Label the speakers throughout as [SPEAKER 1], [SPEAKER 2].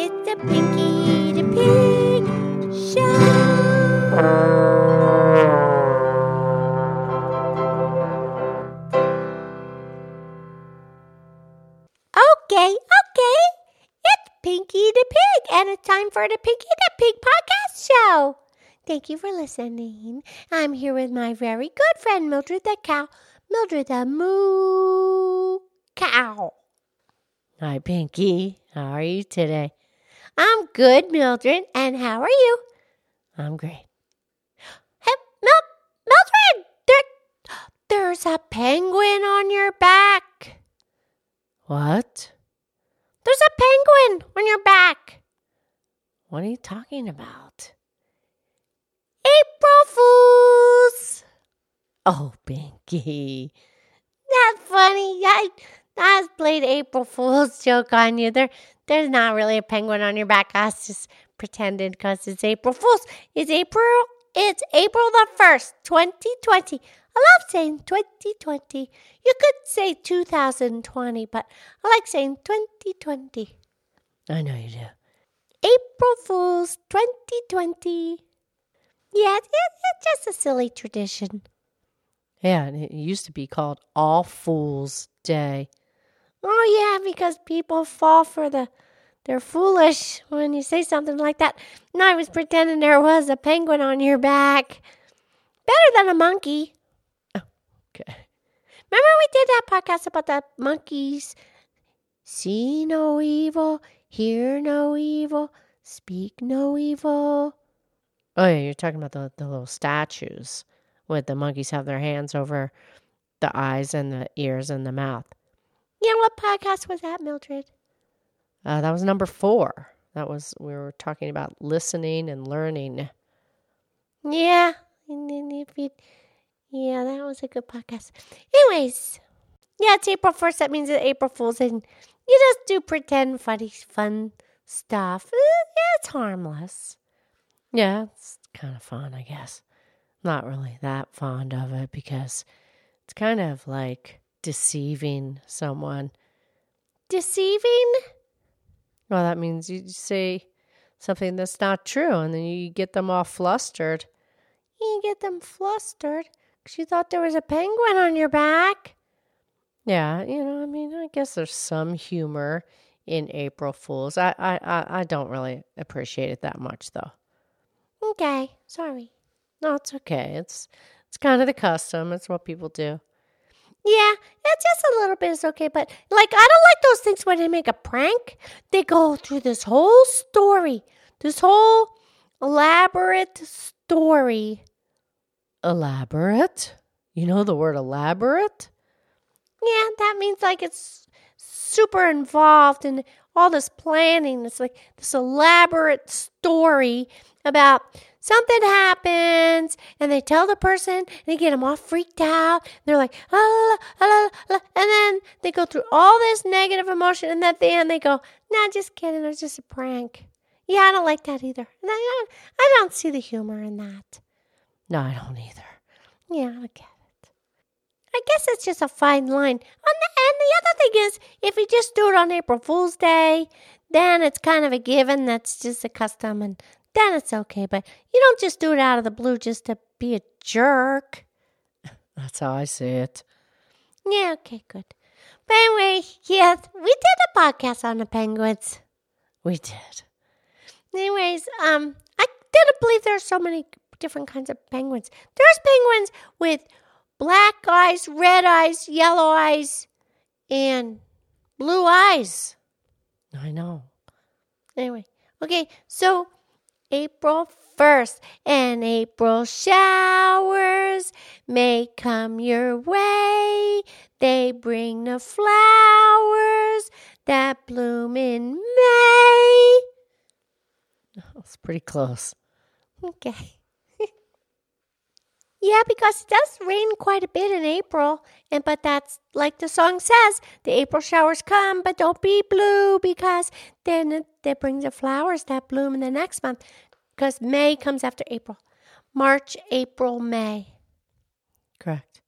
[SPEAKER 1] It's the Pinky the Pig Show. Okay, okay. It's Pinky the Pig, and it's time for the Pinky the Pig podcast show. Thank you for listening. I'm here with my very good friend Mildred the cow, Mildred the moo cow.
[SPEAKER 2] Hi, Pinky. How are you today?
[SPEAKER 1] I'm good, Mildred, and how are you?
[SPEAKER 2] I'm great.
[SPEAKER 1] Hey, Mil- Mildred, there, there's a penguin on your back.
[SPEAKER 2] What?
[SPEAKER 1] There's a penguin on your back.
[SPEAKER 2] What are you talking about?
[SPEAKER 1] April Fools.
[SPEAKER 2] Oh, Pinky.
[SPEAKER 1] That's funny. I, I played April Fool's joke on you. There, there's not really a penguin on your back. I was just pretended because it's April Fool's. It's April. It's April the first, 2020. I love saying 2020. You could say 2020, but I like saying 2020.
[SPEAKER 2] I know you do.
[SPEAKER 1] April Fool's 2020. Yeah, it, it's just a silly tradition.
[SPEAKER 2] Yeah, and it used to be called All Fools Day.
[SPEAKER 1] Oh yeah, because people fall for the they're foolish when you say something like that. And I was pretending there was a penguin on your back. Better than a monkey.
[SPEAKER 2] Oh, okay.
[SPEAKER 1] Remember we did that podcast about the monkeys? See no evil, hear no evil, speak no evil.
[SPEAKER 2] Oh, yeah, you're talking about the, the little statues with the monkeys have their hands over the eyes and the ears and the mouth.
[SPEAKER 1] Yeah, what podcast was that, Mildred?
[SPEAKER 2] Uh, that was number four. That was, we were talking about listening and learning.
[SPEAKER 1] Yeah, and then if you, yeah, that was a good podcast. Anyways, yeah, it's April first. That means it's April Fools, and you just do pretend funny, fun stuff. Eh, Yeah, it's harmless.
[SPEAKER 2] Yeah, it's kind of fun, I guess. Not really that fond of it because it's kind of like deceiving someone.
[SPEAKER 1] Deceiving?
[SPEAKER 2] Well, that means you say something that's not true and then you get them all flustered.
[SPEAKER 1] You get them flustered because you thought there was a penguin on your back.
[SPEAKER 2] Yeah, you know, I mean, I guess there's some humor in April Fools. I, I, I, I don't really appreciate it that much, though.
[SPEAKER 1] Okay, sorry.
[SPEAKER 2] No, it's okay. It's it's kind of the custom. It's what people do.
[SPEAKER 1] Yeah, it's just a little bit is okay, but like I don't like those things when they make a prank. They go through this whole story, this whole elaborate story.
[SPEAKER 2] Elaborate? You know the word elaborate?
[SPEAKER 1] Yeah, that means like it's super involved in all this planning. It's like this elaborate story about something happens and they tell the person and they get them all freaked out. They're like, ah, la, la, la, la," and then they go through all this negative emotion and at the end they go, nah, just kidding. It was just a prank. Yeah, I don't like that either. And I, I don't see the humor in that.
[SPEAKER 2] No, I don't either.
[SPEAKER 1] Yeah, I get it. I guess it's just a fine line. And the, and the other thing is, if you just do it on April Fool's Day, then it's kind of a given. That's just a custom, and then it's okay. But you don't just do it out of the blue just to be a jerk.
[SPEAKER 2] That's how I see it.
[SPEAKER 1] Yeah, okay, good. But anyway, yes, we did a podcast on the penguins.
[SPEAKER 2] We did.
[SPEAKER 1] Anyways, um, I didn't believe there there's so many different kinds of penguins. There's penguins with black eyes, red eyes, yellow eyes, and blue eyes.
[SPEAKER 2] I know.
[SPEAKER 1] Anyway, okay, so April 1st and April showers may come your way. They bring the flowers that bloom in May.
[SPEAKER 2] That's pretty close.
[SPEAKER 1] Okay. Yeah, because it does rain quite a bit in April, and but that's like the song says, the April showers come, but don't be blue because then it, that brings the flowers that bloom in the next month. Because May comes after April, March, April, May.
[SPEAKER 2] Correct.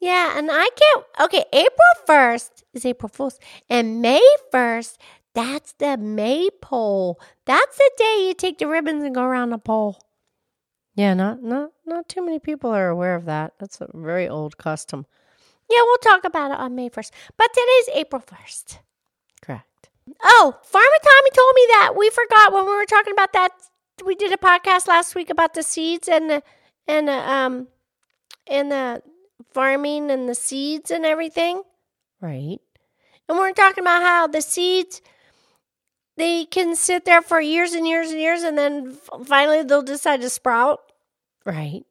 [SPEAKER 1] Yeah, and I can't. Okay, April 1st is April Fool's, and May 1st, That's the maypole. That's the day you take the ribbons and go around the pole.
[SPEAKER 2] Yeah, not not not too many people are aware of that. That's a very old custom.
[SPEAKER 1] Yeah, we'll talk about it on May 1st. But today's April 1st.
[SPEAKER 2] Correct.
[SPEAKER 1] Oh, Farmer Tommy told me that. We forgot when we were talking about that. We did a podcast last week about the seeds and the and the um and the farming and the seeds and everything.
[SPEAKER 2] Right.
[SPEAKER 1] And we're talking about how the seeds they can sit there for years and years and years and then finally they'll decide to sprout.
[SPEAKER 2] Right.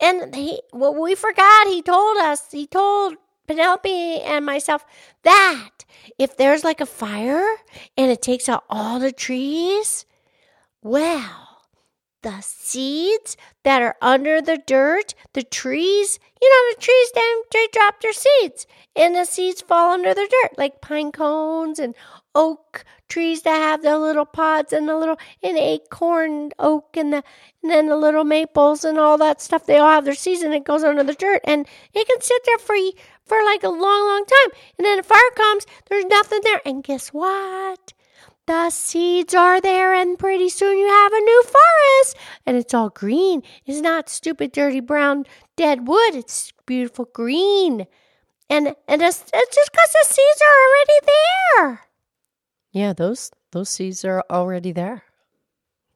[SPEAKER 1] And he, what we forgot, he told us, he told Penelope and myself that if there's like a fire and it takes out all the trees, well, the seeds that are under the dirt, the trees, you know, the trees, then they drop their seeds and the seeds fall under the dirt, like pine cones and oak trees that have the little pods and the little and acorn oak and the and then the little maples and all that stuff. They all have their seeds and it goes under the dirt and it can sit there for for like a long, long time. And then a fire comes, there's nothing there. And guess what? The seeds are there, and pretty soon you have a new forest. And it's all green. It's not stupid, dirty, brown, dead wood. It's beautiful green. And, and it's, it's just because the seeds are already there.
[SPEAKER 2] Yeah, those those seeds are already there.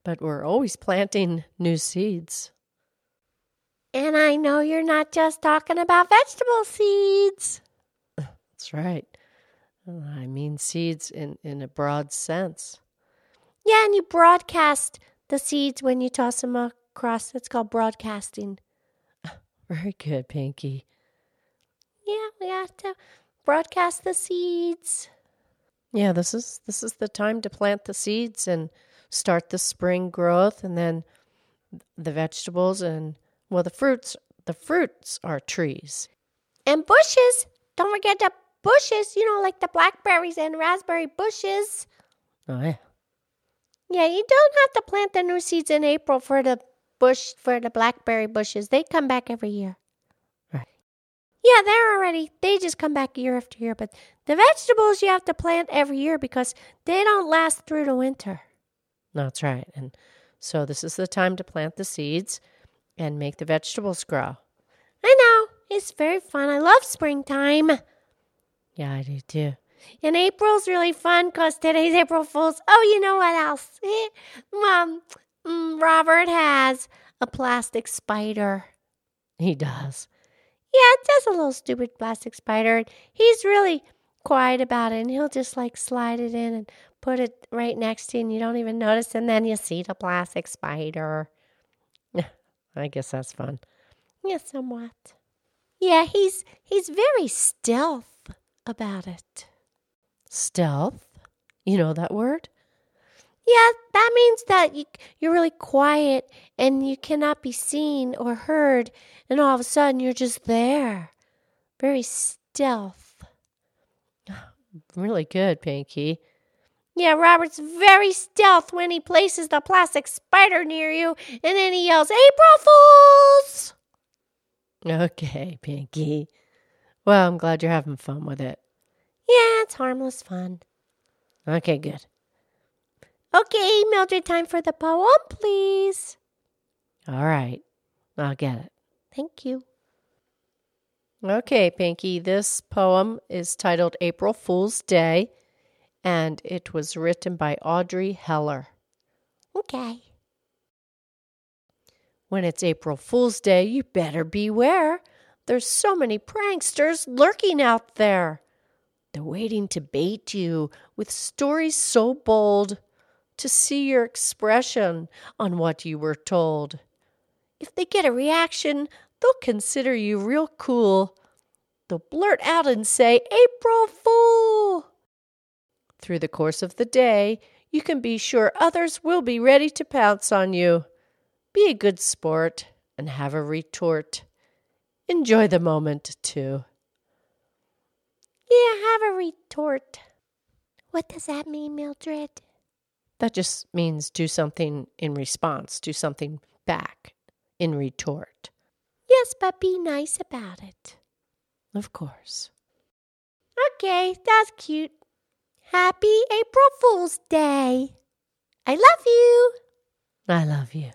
[SPEAKER 2] But we're always planting new seeds.
[SPEAKER 1] And I know you're not just talking about vegetable seeds.
[SPEAKER 2] That's right. I mean seeds in, in a broad sense.
[SPEAKER 1] Yeah, and you broadcast the seeds when you toss them across. It's called broadcasting.
[SPEAKER 2] Very good, Pinky.
[SPEAKER 1] Yeah, we have to broadcast the seeds.
[SPEAKER 2] Yeah, this is this is the time to plant the seeds and start the spring growth and then the vegetables and well the fruits the fruits are trees.
[SPEAKER 1] And bushes. Don't forget the bushes, you know, like the blackberries and raspberry bushes.
[SPEAKER 2] Oh yeah.
[SPEAKER 1] Yeah, you don't have to plant the new seeds in April for the bush for the blackberry bushes. They come back every year.
[SPEAKER 2] Right.
[SPEAKER 1] Yeah, they're already they just come back year after year, but the vegetables you have to plant every year because they don't last through the winter.
[SPEAKER 2] That's right. And so this is the time to plant the seeds and make the vegetables grow.
[SPEAKER 1] I know. It's very fun. I love springtime.
[SPEAKER 2] Yeah, I do too.
[SPEAKER 1] And April's really fun because today's April Fool's. Oh, you know what else? Mom, mm, Robert has a plastic spider.
[SPEAKER 2] He does.
[SPEAKER 1] Yeah, just a little stupid plastic spider. He's really quiet about it, and he'll just like slide it in and put it right next to you, and you don't even notice, and then you see the plastic spider.
[SPEAKER 2] I guess that's fun.
[SPEAKER 1] Yeah, somewhat. Yeah, he's he's very stealth about it.
[SPEAKER 2] Stealth? You know that word?
[SPEAKER 1] Yeah, that means that you, you're really quiet and you cannot be seen or heard, and all of a sudden you're just there. Very stealth.
[SPEAKER 2] Really good, Pinky.
[SPEAKER 1] Yeah, Robert's very stealth when he places the plastic spider near you, and then he yells, April Fools!
[SPEAKER 2] Okay, Pinky. Well, I'm glad you're having fun with it.
[SPEAKER 1] Yeah, it's harmless fun.
[SPEAKER 2] Okay, good.
[SPEAKER 1] Okay, Mildred, time for the poem, please.
[SPEAKER 2] All right, I'll get it.
[SPEAKER 1] Thank you.
[SPEAKER 2] Okay, Pinky, this poem is titled April Fool's Day, and it was written by Audrey Heller.
[SPEAKER 1] Okay.
[SPEAKER 2] When it's April Fool's Day, you better beware. There's so many pranksters lurking out there. They're waiting to bait you with stories so bold to see your expression on what you were told. If they get a reaction, they'll consider you real cool. They'll blurt out and say, April Fool! Through the course of the day, you can be sure others will be ready to pounce on you. Be a good sport and have a retort. Enjoy the moment, too.
[SPEAKER 1] Yeah, have a retort. What does that mean, Mildred?
[SPEAKER 2] That just means do something in response, do something back in retort.
[SPEAKER 1] Yes, but be nice about it.
[SPEAKER 2] Of course.
[SPEAKER 1] Okay, that's cute. Happy April Fool's Day. I love you.
[SPEAKER 2] I love you.